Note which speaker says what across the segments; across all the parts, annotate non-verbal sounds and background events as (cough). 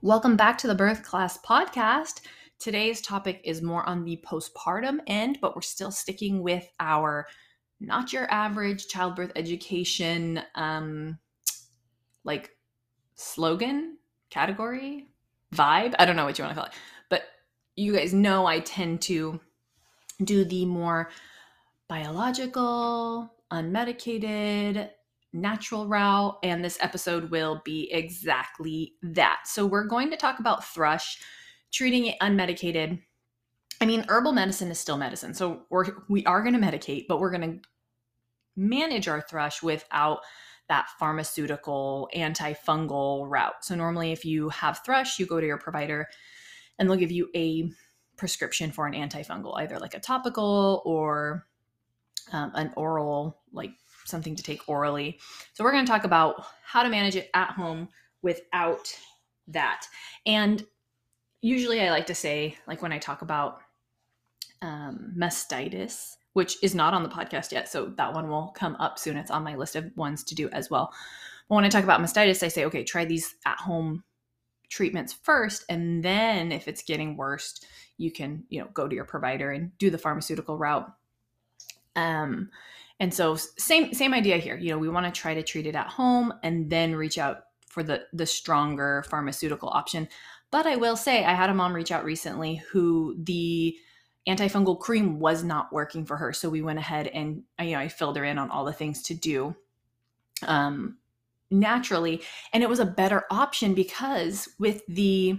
Speaker 1: Welcome back to the Birth Class Podcast. Today's topic is more on the postpartum end, but we're still sticking with our not your average childbirth education um like slogan, category, vibe. I don't know what you want to call it. But you guys know I tend to do the more biological, unmedicated, natural route, and this episode will be exactly that. So, we're going to talk about thrush, treating it unmedicated. I mean, herbal medicine is still medicine. So, we're, we are going to medicate, but we're going to manage our thrush without that pharmaceutical antifungal route. So, normally, if you have thrush, you go to your provider and they'll give you a prescription for an antifungal, either like a topical or um, an oral, like something to take orally. So we're going to talk about how to manage it at home without that. And usually I like to say, like when I talk about um, mastitis, which is not on the podcast yet, so that one will come up soon. It's on my list of ones to do as well. But when I talk about mastitis, I say, okay, try these at home treatments first, and then if it's getting worse, you can, you know, go to your provider and do the pharmaceutical route. Um, and so same same idea here. You know, we want to try to treat it at home and then reach out for the the stronger pharmaceutical option. But I will say I had a mom reach out recently who the antifungal cream was not working for her. So we went ahead and you know, I filled her in on all the things to do um naturally and it was a better option because with the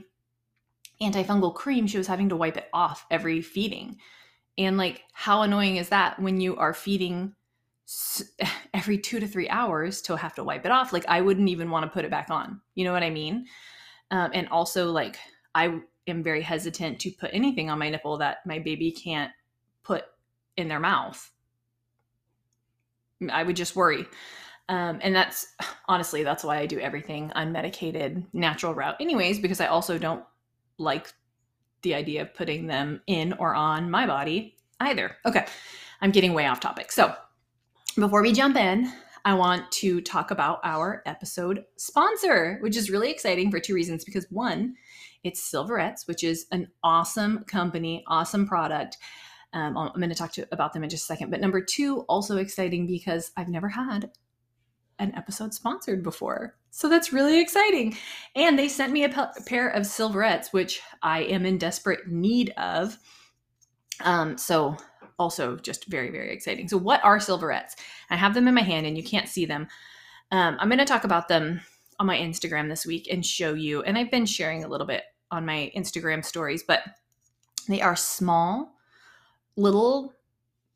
Speaker 1: antifungal cream she was having to wipe it off every feeding. And like how annoying is that when you are feeding (sighs) every two to three hours to have to wipe it off. Like I wouldn't even want to put it back on. You know what I mean? Um, and also, like I am very hesitant to put anything on my nipple that my baby can't put in their mouth. I would just worry. Um, and that's (sighs) honestly, that's why I do everything unmedicated, natural route, anyways, because I also don't like the idea of putting them in or on my body either. Okay, I'm getting way off topic. So, before we jump in, I want to talk about our episode sponsor, which is really exciting for two reasons. Because one, it's Silverettes, which is an awesome company, awesome product. Um, I'm going to talk to about them in just a second. But number two, also exciting because I've never had an episode sponsored before. So that's really exciting. And they sent me a, pair of Silverettes, which I am in desperate need of. Um, so also just very, very exciting. So, what are silverettes? I have them in my hand and you can't see them. Um, I'm going to talk about them on my Instagram this week and show you. And I've been sharing a little bit on my Instagram stories, but they are small, little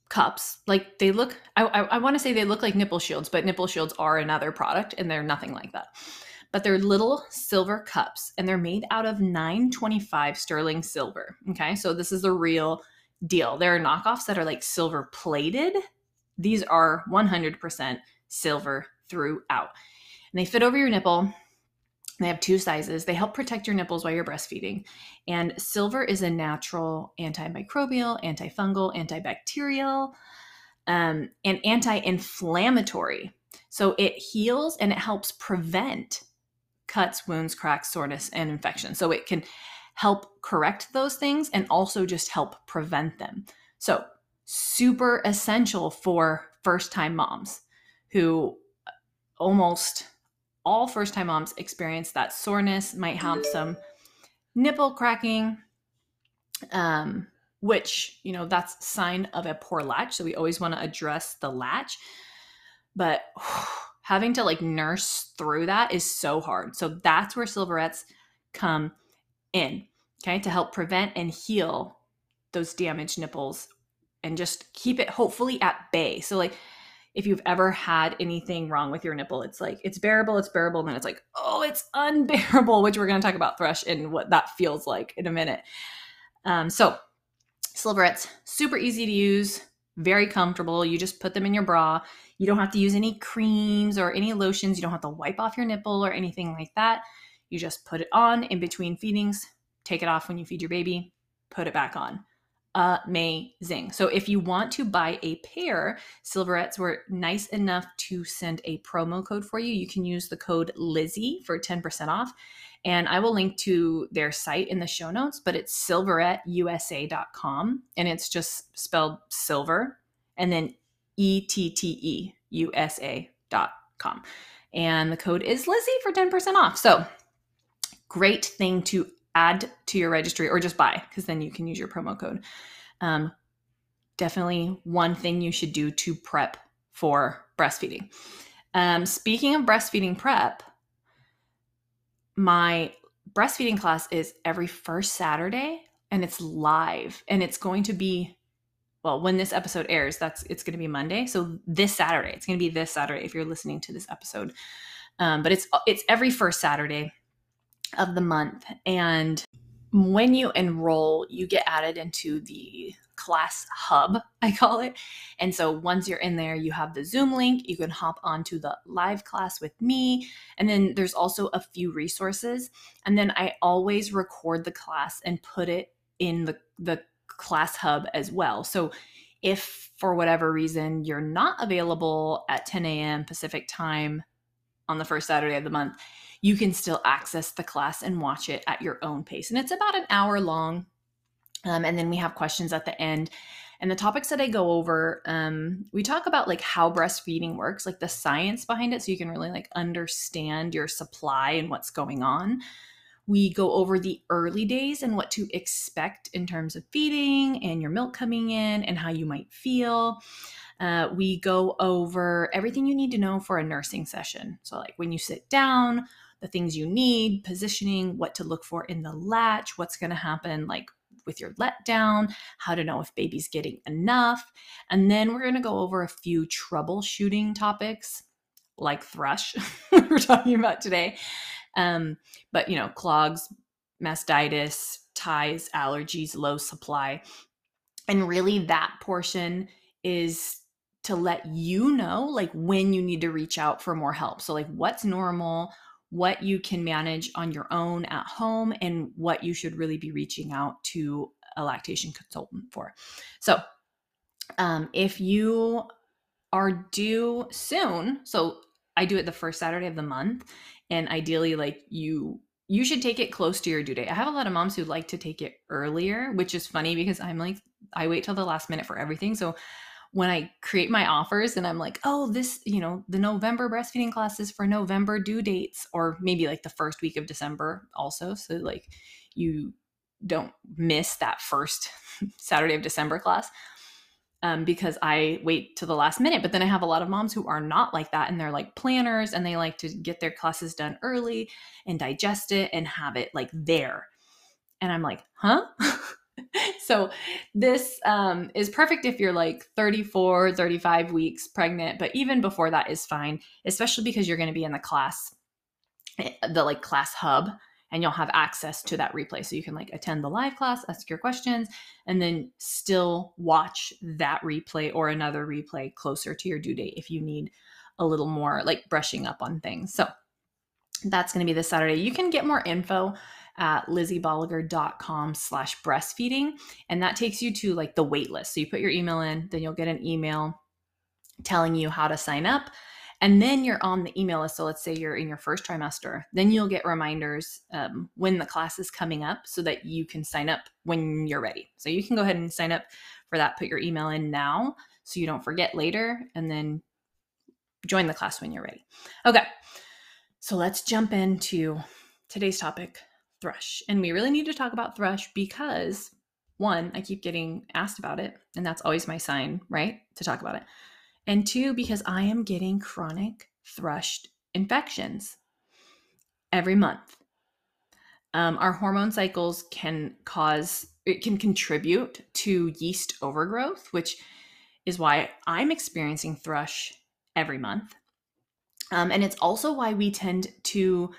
Speaker 1: cups. Like they look, I, I, I want to say they look like nipple shields, but nipple shields are another product and they're nothing like that. But they're little silver cups and they're made out of 925 sterling silver. Okay. So this is the real deal. There are knockoffs that are like silver plated. These are 100% silver throughout. And they fit over your nipple. They have two sizes. They help protect your nipples while you're breastfeeding. And silver is a natural antimicrobial, antifungal, antibacterial, um, and anti inflammatory. So it heals and it helps prevent cuts, wounds, cracks, soreness, and infection. So it can help correct those things and also just help prevent them. So, super essential for first time moms who uh, almost all first time moms experience that soreness, might have some nipple cracking, um, which, you know, that's sign of a poor latch. So we always want to address the latch. But (sighs) having to like nurse through that is so hard. So that's where silverettes come in, okay, to help prevent and heal those damaged nipples and just keep it hopefully at bay. So, like, if you've ever had anything wrong with your nipple, it's like it's bearable, it's bearable, and then it's like, oh, it's (laughs) unbearable, which we're going to talk about thrush and what that feels like in a minute. Um, so, silverettes, super easy to use, very comfortable. You just put them in your bra. You don't have to use any creams or any lotions. You don't have to wipe off your nipple or anything like that. You just put it on in between feedings, take it off when you feed your baby, put it back on. Amazing. So if you want to buy a pair, Silverettes were nice enough to send a promo code for you. You can use the code Lizzie for 10% off. And I will link to their site in the show notes, but it's silveretteusa.com. And it's just spelled silver and then E T T E U S A.com. And the code is Lizzie for 10% off. So great thing to add to your registry or just buy because then you can use your promo code. Um, definitely one thing you should do to prep for breastfeeding. Um, speaking of breastfeeding prep, my breastfeeding class is every first Saturday and it's live and it's going to be well when this episode airs that's it's going to be monday so this saturday it's going to be this saturday if you're listening to this episode um, but it's it's every first saturday of the month and when you enroll you get added into the class hub i call it and so once you're in there you have the zoom link you can hop onto the live class with me and then there's also a few resources and then i always record the class and put it in the the class hub as well. So if for whatever reason you're not available at 10 a.m. Pacific time on the first Saturday of the month, you can still access the class and watch it at your own pace. And it's about an hour long. Um, and then we have questions at the end. And the topics that I go over, um, we talk about like how breastfeeding works, like the science behind it, so you can really like understand your supply and what's going on. We go over the early days and what to expect in terms of feeding and your milk coming in and how you might feel. Uh, we go over everything you need to know for a nursing session. So, like when you sit down, the things you need, positioning, what to look for in the latch, what's going to happen, like with your letdown, how to know if baby's getting enough. And then we're going to go over a few troubleshooting topics like thrush, (laughs) we're talking about today, um, but you know, clogs, mastitis, ties, allergies, low supply. And really that portion is to let you know like when you need to reach out for more help. So like what's normal, what you can manage on your own at home and what you should really be reaching out to a lactation consultant for. So, um, if you are due soon, so I do it the first Saturday of the month, and ideally like you you should take it close to your due date. I have a lot of moms who like to take it earlier, which is funny because I'm like I wait till the last minute for everything. So when I create my offers and I'm like, oh, this, you know, the November breastfeeding classes for November due dates, or maybe like the first week of December also. So like you don't miss that first (laughs) Saturday of December class um, because I wait to the last minute. But then I have a lot of moms who are not like that and they're like planners and they like to get their classes done early and digest it and have it like there. And I'm like, huh? (laughs) (laughs) so this um, is perfect if you're like 34, 35 weeks pregnant, but even before that is fine, especially because you're going to be in the class, eh, the like class hub and you'll have access to that replay. So you can like attend the live class, ask your questions, and then still watch that replay or another replay closer to your due date if you need a little more like brushing up on things. So that's going to be this Saturday. You can get more info at lizziebolliger.com slash breastfeeding. And that takes you to like the wait list. So you put your email in, then you'll get an email telling you how to sign up. And then you're on the email list. So let's say you're in your first trimester. Then you'll get reminders um, when the class is coming up so that you can sign up when you're ready. So you can go ahead and sign up for that. Put your email in now so you don't forget later and then join the class when you're ready. Okay. So let's jump into today's topic thrush and we really need to talk about thrush because one i keep getting asked about it and that's always my sign right to talk about it and two, because I am getting chronic thrush infections every month. Um, our hormone cycles can cause, it can contribute to yeast overgrowth, which is why I'm experiencing thrush every month. Um, and it's also why we tend to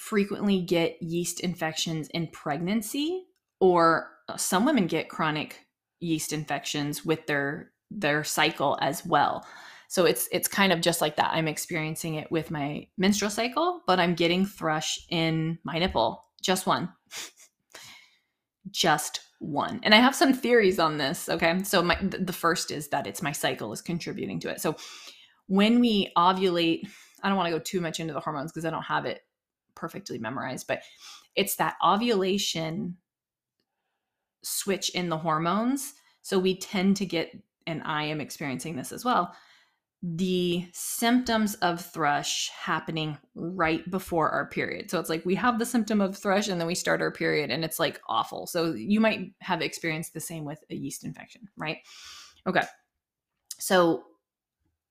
Speaker 1: frequently get yeast infections in pregnancy, or uh, some women get chronic yeast infections with their their cycle as well. So it's it's kind of just like that. I'm experiencing it with my menstrual cycle, but I'm getting thrush in my nipple. Just one. (laughs) just one. And I have some theories on this, okay? So my the first is that it's my cycle is contributing to it. So when we ovulate, I don't want to go too much into the hormones because I don't have it perfectly memorized, but it's that ovulation switch in the hormones. So we tend to get, and I am experiencing this as well, the symptoms of thrush happening right before our period. So it's like we have the symptom of thrush and then we start our period and it's like awful. So you might have experienced the same with a yeast infection, right? Okay. So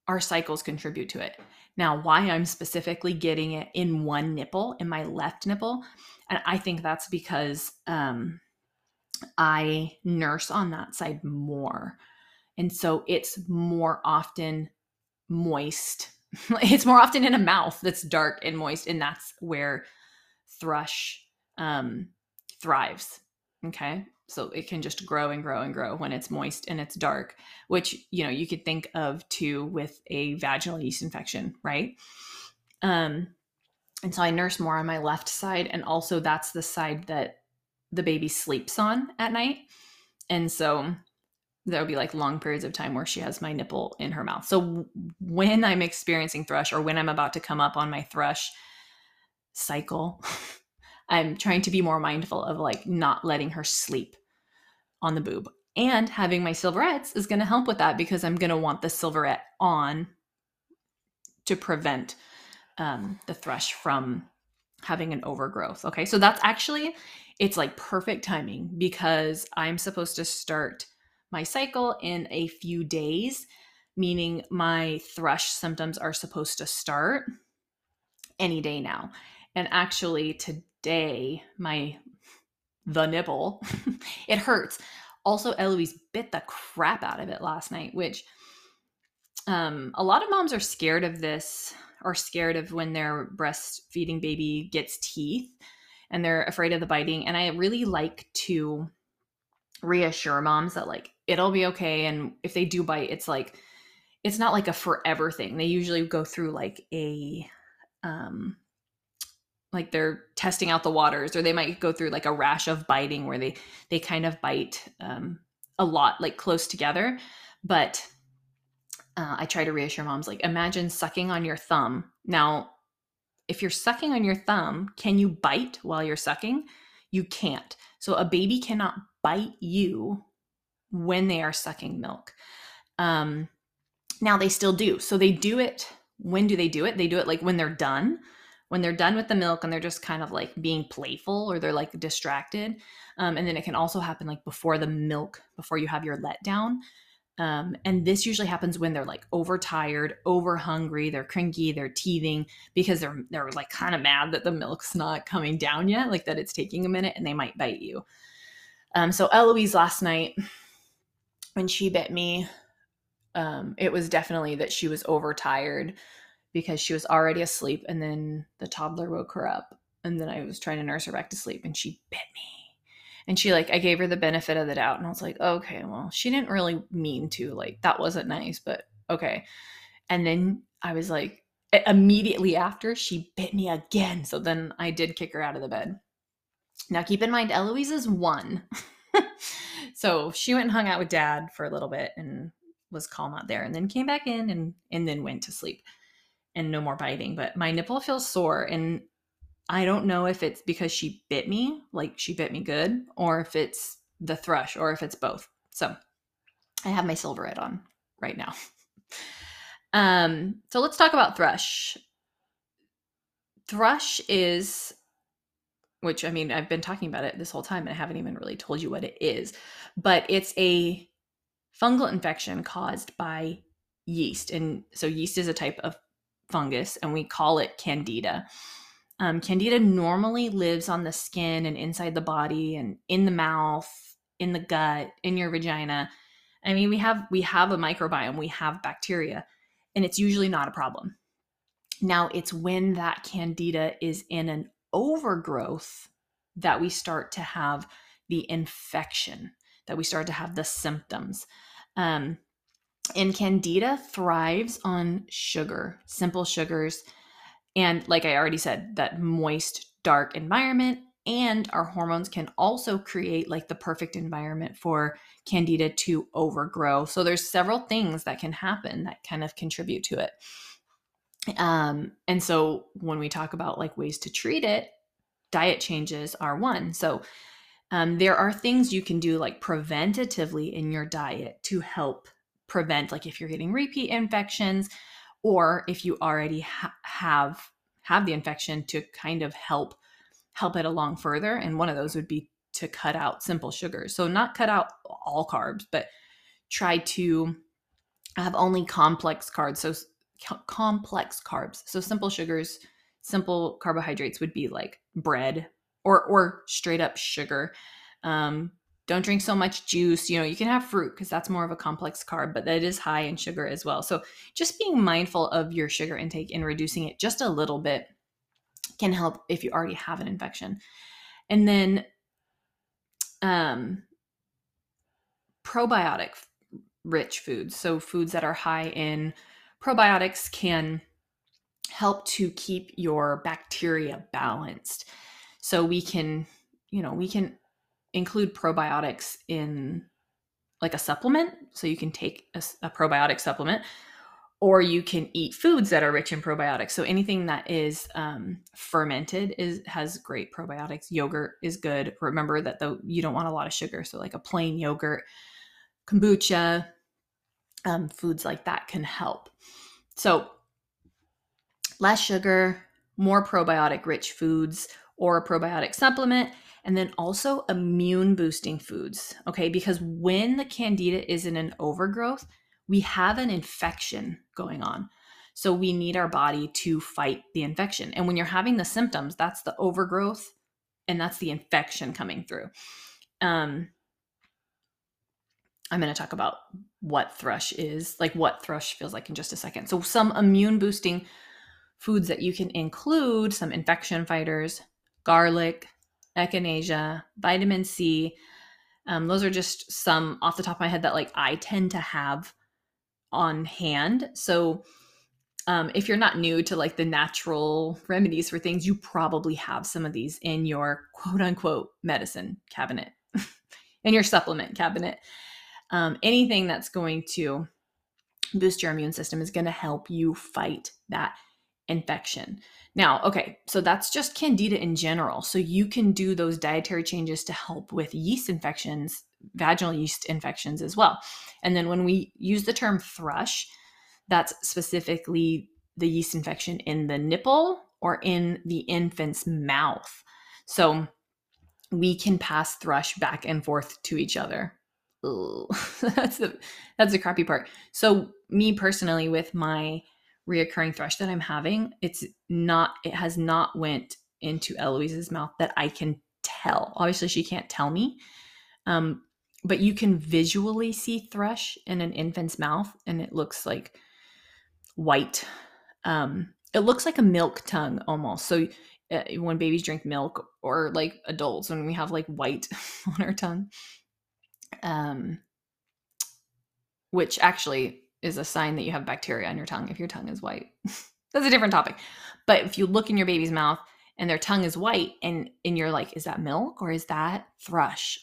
Speaker 1: our cycles contribute to it. Now, why I'm specifically getting it in one nipple, in my left nipple, and I think that's because um, I nurse on that side more. And so it's more often moist. (laughs) it's more often in a mouth that's dark and moist, and that's where thrush um, thrives. Okay. So it can just grow and grow and grow when it's moist and it's dark, which, you know, you could think of too with a vaginal yeast infection, right? Um, and so I nurse more on my left side. And also that's the side that the baby sleeps on at night. And so there'll be like long periods of time where she has my nipple in her mouth. So when I'm experiencing thrush or when I'm about to come up on my thrush cycle, (laughs) I'm trying to be more mindful of like not letting her sleep on the boob. And having my silverettes is going to help with that because I'm going to want the silverette on to prevent um, the thrush from having an overgrowth. Okay, so that's actually it's like perfect timing because I'm supposed to start my cycle in a few days, meaning my thrush symptoms are supposed to start any day now. And actually, today, my the nipple, (laughs) it hurts. Also, Eloise bit the crap out of it last night, which um, a lot of moms are scared of this, are scared of when their breastfeeding baby gets teeth and they're afraid of the biting. And I really like to reassure moms that like it'll be okay and if they do bite it's like it's not like a forever thing they usually go through like a um like they're testing out the waters or they might go through like a rash of biting where they they kind of bite um a lot like close together but uh, i try to reassure moms like imagine sucking on your thumb now if you're sucking on your thumb can you bite while you're sucking you can't so a baby cannot bite you when they are sucking milk. Um, now they still do. So they do it. When do they do it? They do it like when they're done, when they're done with the milk and they're just kind of like being playful or they're like distracted. Um, and then it can also happen like before the milk, before you have your letdown. Um, and this usually happens when they're like overtired, over hungry, they're cranky, they're teething because they're they're like kind of mad that the milk's not coming down yet, like that it's taking a minute, and they might bite you. Um, so Eloise last night, when she bit me, um, it was definitely that she was overtired because she was already asleep, and then the toddler woke her up, and then I was trying to nurse her back to sleep, and she bit me. And she like I gave her the benefit of the doubt, and I was like, okay, well, she didn't really mean to. Like that wasn't nice, but okay. And then I was like, immediately after she bit me again. So then I did kick her out of the bed. Now, keep in mind, Eloise is one. (laughs) so she went and hung out with dad for a little bit and was calm out there and then came back in and, and then went to sleep and no more biting. But my nipple feels sore. And I don't know if it's because she bit me, like she bit me good, or if it's the thrush, or if it's both. So I have my silverette on right now. (laughs) Um, so let's talk about thrush. Thrush is which I mean, I've been talking about it this whole time and I haven't even really told you what it is, but it's a fungal infection caused by yeast. And so, yeast is a type of fungus, and we call it candida. Um, candida normally lives on the skin and inside the body and in the mouth, in the gut, in your vagina. I mean, we have we have a microbiome, we have bacteria, and it's usually not a problem. Now, it's when that candida is in an overgrowth that we start to have the infection, that we start to have the symptoms. Um, and candida thrives on sugar, simple sugars. And like I already said, that moist, dark environment. And our hormones can also create like the perfect environment for candida to overgrow. So there's several things that can happen that kind of contribute to it. Um, and so when we talk about like ways to treat it, diet changes are one. So um, there are things you can do like preventatively in your diet to help prevent, like if you're getting repeat infections, or if you already ha- have have the infection to kind of help help it along further. And one of those would be to cut out simple sugars. So not cut out all carbs, but try to have only complex carbs. So complex carbs. So simple sugars, simple carbohydrates would be like bread or or straight up sugar. Um, don't drink so much juice. You know, you can have fruit because that's more of a complex carb, but that is high in sugar as well. So just being mindful of your sugar intake and reducing it just a little bit can help if you already have an infection. And then um probiotic rich foods. So foods that are high in probiotics can help to keep your bacteria balanced. So we can, you know, we can include probiotics in like a supplement. So you can take a, a, probiotic supplement, or you can eat foods that are rich in probiotics. So anything that is um, fermented is has great probiotics. Yogurt is good. Remember that though you don't want a lot of sugar. So like a plain yogurt, kombucha, um, foods like that can help. So, less sugar, more probiotic rich foods or a probiotic supplement, and then also immune boosting foods. Okay, because when the candida is in an overgrowth, we have an infection going on. So, we need our body to fight the infection. And when you're having the symptoms, that's the overgrowth and that's the infection coming through. Um, I'm going to talk about what thrush is, like what thrush feels like in just a second. So, some immune boosting foods that you can include some infection fighters, garlic, echinacea, vitamin C. Um, those are just some off the top of my head that like I tend to have on hand. So, um, if you're not new to like the natural remedies for things, you probably have some of these in your quote unquote medicine cabinet, (laughs) in your supplement cabinet um, anything that's going to boost your immune system is going to help you fight that infection. Now, okay, so that's just candida in general. So you can do those dietary changes to help with yeast infections, vaginal yeast infections as well. And then when we use the term thrush, that's specifically the yeast infection in the nipple or in the infant's mouth. So we can pass thrush back and forth to each other (laughs) that's the that's the crappy part. So me personally, with my reoccurring thrush that I'm having, it's not it has not went into Eloise's mouth that I can tell. Obviously, she can't tell me, um, but you can visually see thrush in an infant's mouth, and it looks like white. Um, it looks like a milk tongue almost. So uh, when babies drink milk, or like adults, when we have like white (laughs) on our tongue, um, which actually is a sign that you have bacteria on your tongue if your tongue is white. (laughs) That's a different topic. But if you look in your baby's mouth and their tongue is white and and you're like, is that milk or is that thrush?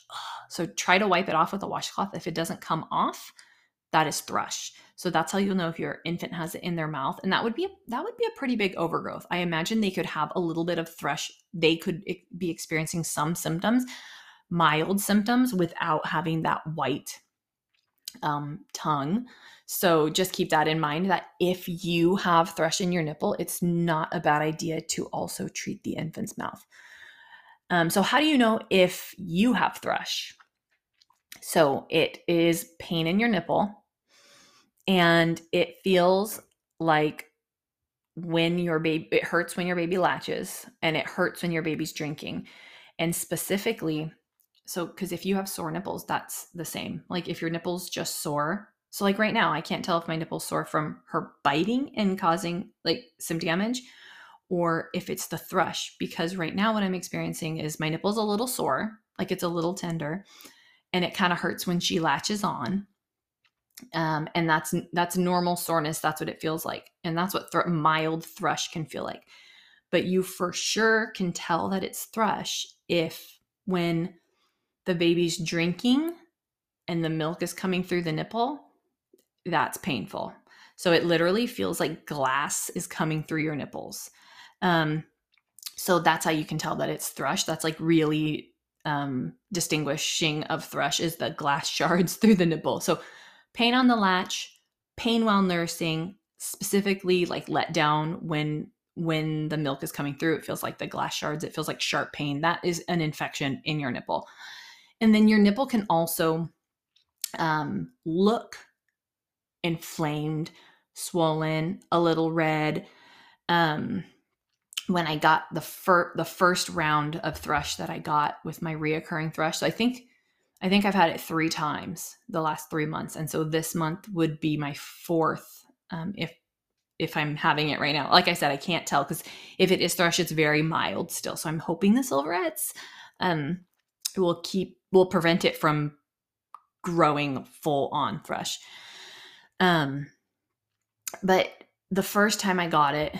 Speaker 1: So try to wipe it off with a washcloth. If it doesn't come off, that is thrush. So that's how you'll know if your infant has it in their mouth. And that would be that would be a pretty big overgrowth. I imagine they could have a little bit of thrush. They could be experiencing some symptoms, mild symptoms without having that white um, tongue. So just keep that in mind that if you have thrush in your nipple, it's not a bad idea to also treat the infant's mouth. Um, so, how do you know if you have thrush? So, it is pain in your nipple and it feels like when your baby, it hurts when your baby latches and it hurts when your baby's drinking. And specifically, so because if you have sore nipples that's the same like if your nipples just sore so like right now i can't tell if my nipples sore from her biting and causing like some damage or if it's the thrush because right now what i'm experiencing is my nipples a little sore like it's a little tender and it kind of hurts when she latches on um, and that's that's normal soreness that's what it feels like and that's what thr- mild thrush can feel like. But you for sure can tell that it's thrush if when the baby's drinking and the milk is coming through the nipple, that's painful. So it literally feels like glass is coming through your nipples. Um, so that's how you can tell that it's thrush. That's like really um, distinguishing of thrush is the glass (laughs) shards through the nipple. So pain on the latch, pain while nursing, specifically like let down when when the milk is coming through. It feels like the glass shards. It feels like sharp pain. That is an infection in your nipple. And then your nipple can also um, look inflamed, swollen, a little red. Um, when I got the fir- the first round of thrush that I got with my reoccurring thrush. So I think I think I've had it three times the last three months, and so this month would be my fourth um, if if I'm having it right now. Like I said, I can't tell because if it is thrush, it's very mild still. So I'm hoping the silverettes um, will keep will prevent it from growing full on thrush. Um, but the first time I got it,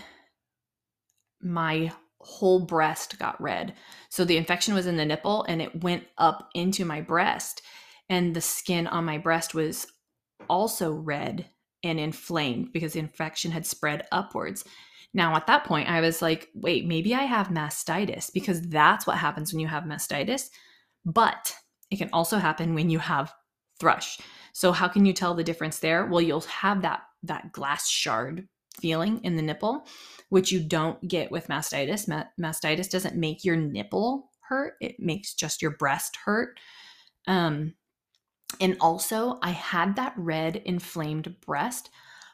Speaker 1: my whole breast got red. So the infection was in the nipple and it went up into my breast. And the skin on my breast was also red and inflamed because the infection had spread upwards. Now, at that point, I was like, wait, maybe I have mastitis because that's what happens when you have mastitis. But it can also happen when you have thrush. So, how can you tell the difference there? Well, you'll have that, that glass shard feeling in the nipple, which you don't get with mastitis. Ma- mastitis doesn't make your nipple hurt, it makes just your breast hurt. Um, and also, I had that red inflamed breast,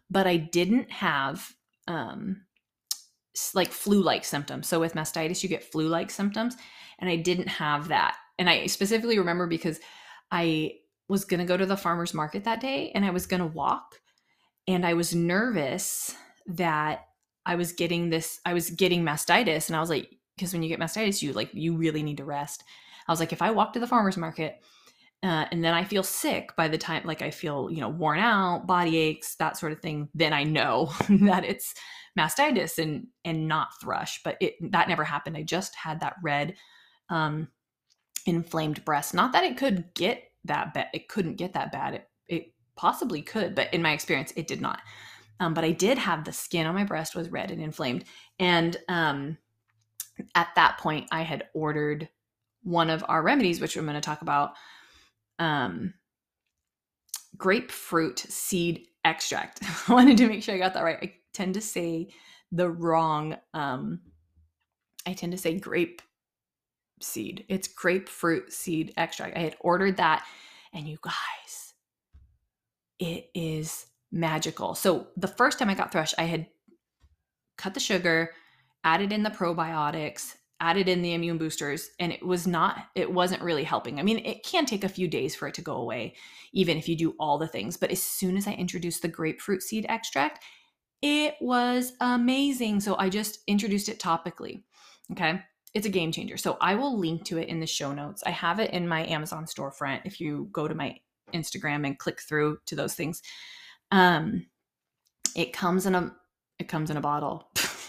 Speaker 1: but I didn't have um, like flu like symptoms. So, with mastitis, you get flu like symptoms, and I didn't have that. And I specifically remember because I was going to go to the farmer's market that day and I was going to walk, and I was nervous that I was getting this, I was getting mastitis. And I was like, because when you get mastitis, you like, you really need to rest. I was like, if I walk to the farmer's market, uh, and then I feel sick by the time, like I feel, you know, worn out, body aches, that sort of thing, then I know (laughs) that it's mastitis and and not thrush. But it that never happened. I just had that red, um, inflamed breast. Not that it could get that bad. It couldn't get that bad. It it possibly could, but in my experience, it did not. Um, but I did have the skin on my breast was red and inflamed, and um, at that point, I had ordered one of our remedies, which I'm going to talk about um, grapefruit seed extract. (laughs) I wanted to make sure I got that right. I tend to say the wrong, um, I tend to say grape seed. It's grapefruit seed extract. I had ordered that, and you guys, it is magical. So the first time I got thrush, I had cut the sugar, added in the probiotics, added in the immune boosters and it was not it wasn't really helping i mean it can take a few days for it to go away even if you do all the things but as soon as i introduced the grapefruit seed extract it was amazing so i just introduced it topically okay it's a game changer so i will link to it in the show notes i have it in my amazon storefront if you go to my instagram and click through to those things um it comes in a it comes in a bottle (laughs)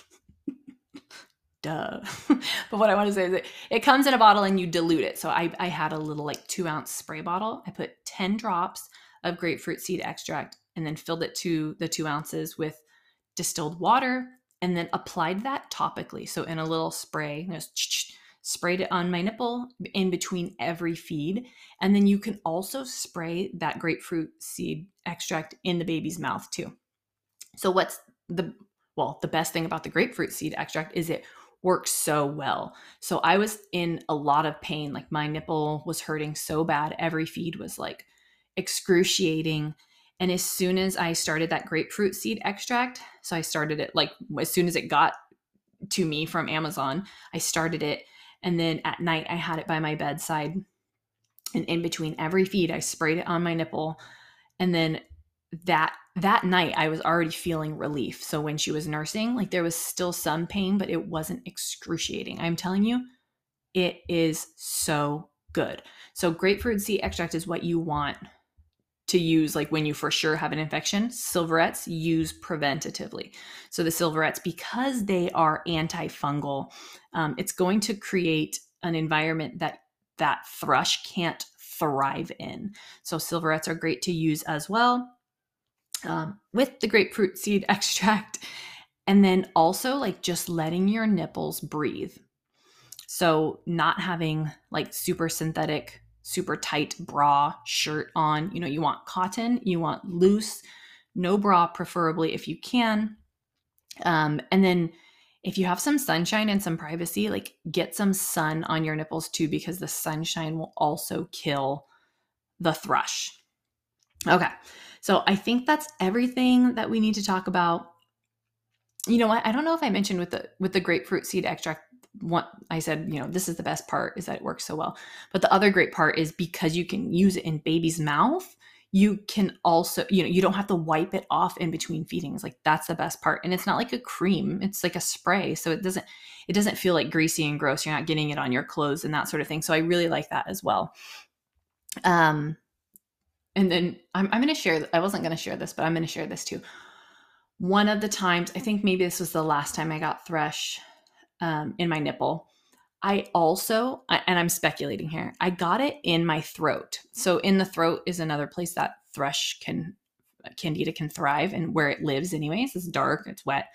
Speaker 1: duh. (laughs) but what I want to say is that it comes in a bottle and you dilute it. So I, I had a little like two ounce spray bottle. I put 10 drops of grapefruit seed extract and then filled it to the two ounces with distilled water and then applied that topically. So in a little spray, just sprayed it on my nipple in between every feed. And then you can also spray that grapefruit seed extract in the baby's mouth too. So what's the well, the best thing about the grapefruit seed extract is it works so well. So I was in a lot of pain. Like my nipple was hurting so bad. Every feed was like excruciating. And as soon as I started that grapefruit seed extract, so I started it like as soon as it got to me from Amazon, I started it. And then at night, I had it by my bedside. And in between every feed, I sprayed it on my nipple. And then that that night I was already feeling relief. So when she was nursing, like there was still some pain, but it wasn't excruciating. I'm telling you, it is so good. So grapefruit seed extract is what you want to use like when you for sure have an infection. Silverettes use preventatively. So the silverettes, because they are antifungal, um, it's going to create an environment that that thrush can't thrive in. So silverettes are great to use as well um, with the grapefruit seed (laughs) extract. And then also like just letting your nipples breathe. So, not having like super synthetic, super tight bra shirt on. You know, you want cotton, you want loose, no bra, preferably if you can. Um, and then if you have some sunshine and some privacy, like get some sun on your nipples too, because the sunshine will also kill the thrush. Okay, so I think that's everything that we need to talk about. You know what? I don't know if I mentioned with the with the grapefruit seed extract. What I said, you know, this is the best part is that it works so well. But the other great part is because you can use it in baby's mouth you can also you know you don't have to wipe it off in between feedings. Like that's the best part. And it's not like a cream it's like a spray. So it doesn't it doesn't feel like greasy and gross. You're not getting it on your clothes and that sort of thing. So i really like that as well. Um and then i'm, I'm going to share i wasn't going to share this but i'm going to share this too. One of the times i think maybe this was the last time i got thrush um, in my nipple I also, and I'm speculating here, I got it in my throat. So in the throat is another place that thrush can, candida can thrive and where it lives anyways. It's dark, it's wet.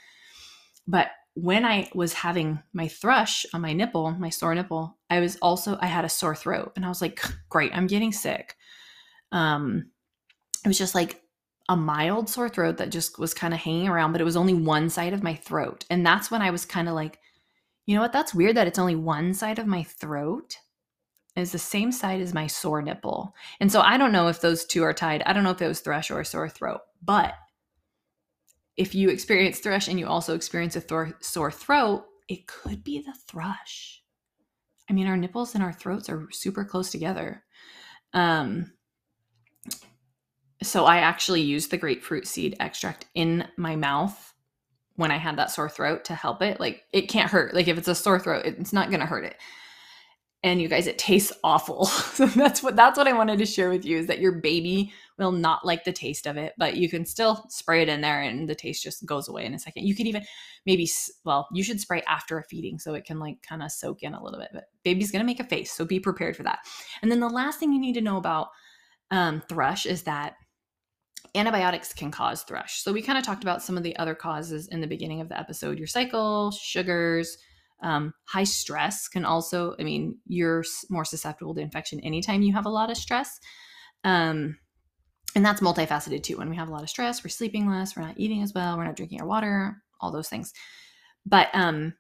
Speaker 1: But when I was having my thrush on my nipple, my sore nipple, I was also, I had a sore throat and I was like, great, I'm getting sick. Um, it was just like a mild sore throat that just was kind of hanging around, but it was only one side of my throat. And that's when I was kind of like, you know what? That's weird that it's only one side of my throat is the same side as my sore nipple. And so I don't know if those two are tied. I don't know if it was thrush or sore throat. But if you experience thrush and you also experience a sore throat, it could be the thrush. I mean, our nipples and our throats are super close together. Um, so I actually used the grapefruit seed extract in my mouth when I had that sore throat to help it. Like it can't hurt. Like if it's a sore throat, it's not going to hurt it. And you guys, it tastes awful. (laughs) so that's what that's what I wanted to share with you is that your baby will not like the taste of it, but you can still spray it in there and the taste just goes away in a second. You could even maybe well, you should spray after a feeding so it can like kind of soak in a little bit. But baby's going to make a face, so be prepared for that. And then the last thing you need to know about um, thrush is that antibiotics can cause thrush. So we kind of talked about some of the other causes in the beginning of the episode. Your cycle, sugars, um, high stress can also. I mean, you're more susceptible to infection anytime you have a lot of stress. Um, and that's multifaceted too. When we have a lot of stress, we're sleeping less, we're not eating as well, we're not drinking our water, all those things. But um,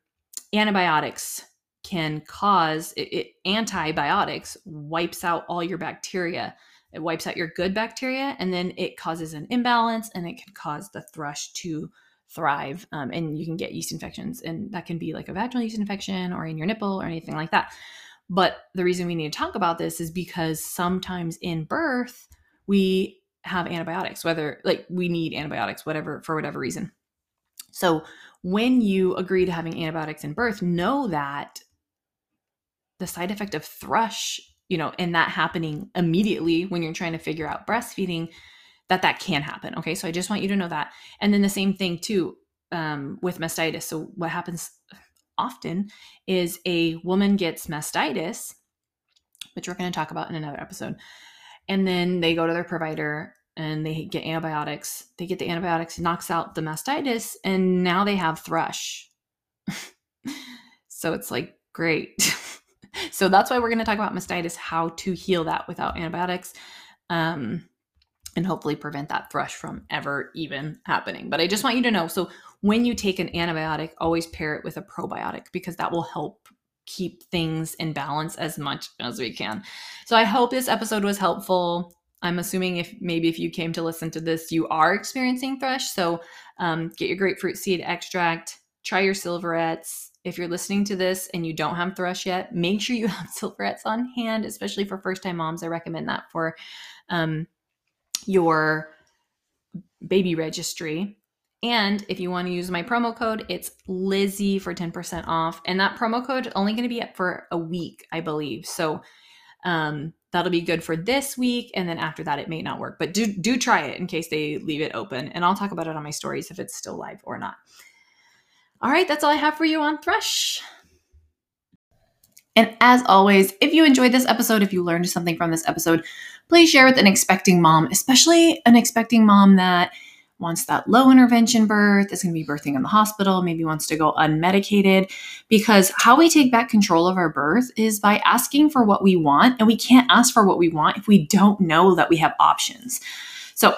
Speaker 1: antibiotics can cause it, it antibiotics wipes out all your bacteria it wipes out your good bacteria and then it causes an imbalance and it can cause the thrush to thrive um, and you can get yeast infections and that can be like a vaginal yeast infection or in your nipple or anything like that. But the reason we need to talk about this is because sometimes in birth we have antibiotics whether like we need antibiotics whatever for whatever reason. So when you agree to having antibiotics in birth know that the side effect of thrush you know, and that happening immediately when you're trying to figure out breastfeeding, that that can happen. Okay, so I just want you to know that. And then the same thing too um, with mastitis. So what happens often is a woman gets mastitis, which we're going to talk about in another episode, and then they go to their provider and they get antibiotics. They get the antibiotics, knocks out the mastitis, and now they have thrush. (laughs) so it's like great. (laughs) so that's why we're going to talk about mastitis, how to heal that without antibiotics. Um, and hopefully prevent that thrush from ever even happening. But I just want you to know so when you take an antibiotic, always pair it with a probiotic because that will help keep things in balance as much as we can. So I hope this episode was helpful. I'm assuming if maybe if you came to listen to this, you are experiencing thrush. So um, get your grapefruit seed extract, try your silverettes, if you're listening to this and you don't have thrush yet, make sure you (laughs) have silverettes on hand, especially for first time moms. I recommend that for um, your baby registry. And if you want to use my promo code, it's Lizzie for 10% off. And that promo code is only going to be up for a week, I believe. So um, that'll be good for this week. And then after that, it may not work. But do do try it in case they leave it open. And I'll talk about it on my stories if it's still live or not. All right, that's all I have for you on Thrush. And as always, if you enjoyed this episode, if you learned something from this episode, please share with an expecting mom, especially an expecting mom that wants that low intervention birth, is going to be birthing in the hospital, maybe wants to go unmedicated. Because how we take back control of our birth is by asking for what we want. And we can't ask for what we want if we don't know that we have options. So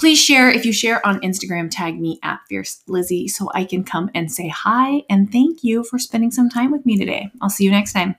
Speaker 1: please share. If you share on Instagram, tag me at Fierce Lizzie so I can come and say hi. And thank you for spending some time with me today. I'll see you next time.